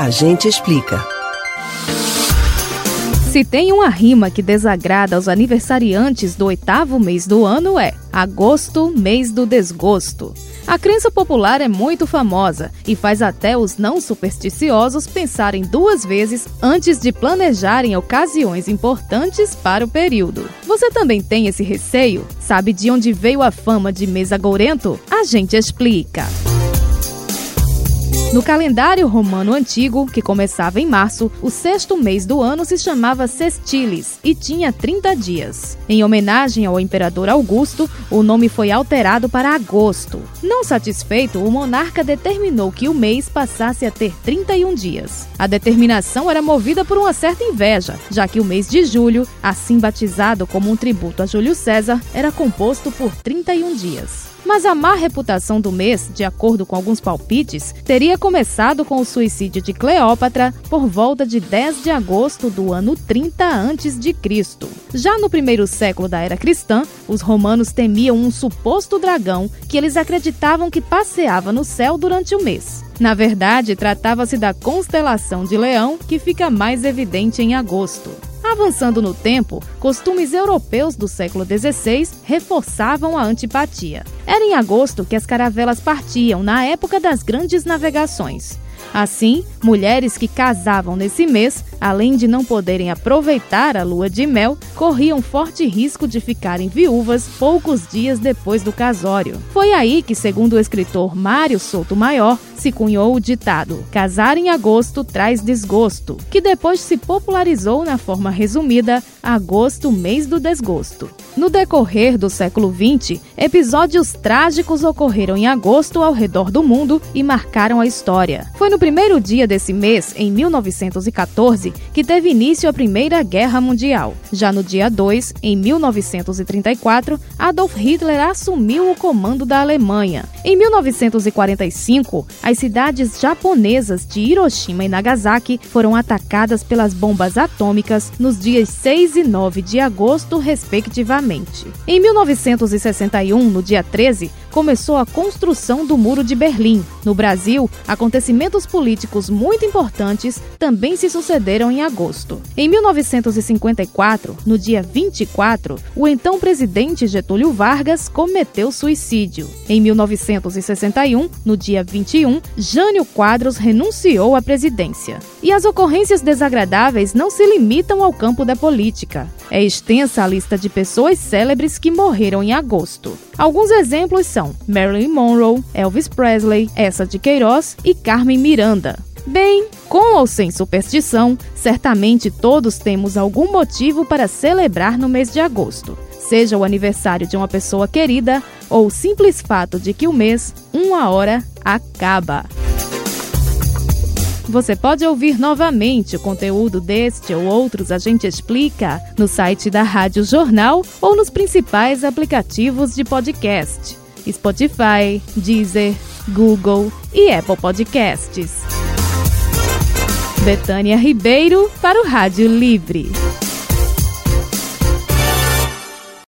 A gente explica. Se tem uma rima que desagrada aos aniversariantes do oitavo mês do ano é agosto, mês do desgosto. A crença popular é muito famosa e faz até os não supersticiosos pensarem duas vezes antes de planejarem ocasiões importantes para o período. Você também tem esse receio? Sabe de onde veio a fama de mês agourento? A gente explica. No calendário romano antigo, que começava em março, o sexto mês do ano se chamava Sestilis e tinha 30 dias. Em homenagem ao imperador Augusto, o nome foi alterado para agosto. Não satisfeito, o monarca determinou que o mês passasse a ter 31 dias. A determinação era movida por uma certa inveja, já que o mês de julho, assim batizado como um tributo a Júlio César, era composto por 31 dias. Mas a má reputação do mês, de acordo com alguns palpites, teria começado com o suicídio de Cleópatra por volta de 10 de agosto do ano 30 a.C. Já no primeiro século da era cristã, os romanos temiam um suposto dragão que eles acreditavam que passeava no céu durante o mês. Na verdade, tratava-se da constelação de Leão, que fica mais evidente em agosto. Avançando no tempo, costumes europeus do século XVI reforçavam a antipatia. Era em agosto que as caravelas partiam, na época das grandes navegações. Assim, mulheres que casavam nesse mês, além de não poderem aproveitar a lua de mel, corriam forte risco de ficarem viúvas poucos dias depois do casório. Foi aí que, segundo o escritor Mário Souto Maior, se cunhou o ditado: casar em agosto traz desgosto, que depois se popularizou na forma resumida: agosto, mês do desgosto. No decorrer do século XX, episódios trágicos ocorreram em agosto ao redor do mundo e marcaram a história. Foi no primeiro dia desse mês, em 1914, que teve início a Primeira Guerra Mundial. Já no dia 2, em 1934, Adolf Hitler assumiu o comando da Alemanha. Em 1945, as cidades japonesas de Hiroshima e Nagasaki foram atacadas pelas bombas atômicas nos dias 6 e 9 de agosto, respectivamente. Em 1961, no dia 13, começou a construção do Muro de Berlim. No Brasil, acontecimentos políticos muito importantes também se sucederam em agosto. Em 1954, no dia 24, o então presidente Getúlio Vargas cometeu suicídio. Em 1961, no dia 21, Jânio Quadros renunciou à presidência. E as ocorrências desagradáveis não se limitam ao campo da política. É extensa a lista de pessoas célebres que morreram em agosto. Alguns exemplos são Marilyn Monroe, Elvis Presley, Essa de Queiroz e Carmen Miranda. Bem, com ou sem superstição, certamente todos temos algum motivo para celebrar no mês de agosto. Seja o aniversário de uma pessoa querida ou o simples fato de que o mês, uma hora, acaba. Você pode ouvir novamente o conteúdo deste ou outros A Gente Explica no site da Rádio Jornal ou nos principais aplicativos de podcast: Spotify, Deezer, Google e Apple Podcasts. Betânia Ribeiro para o Rádio Livre.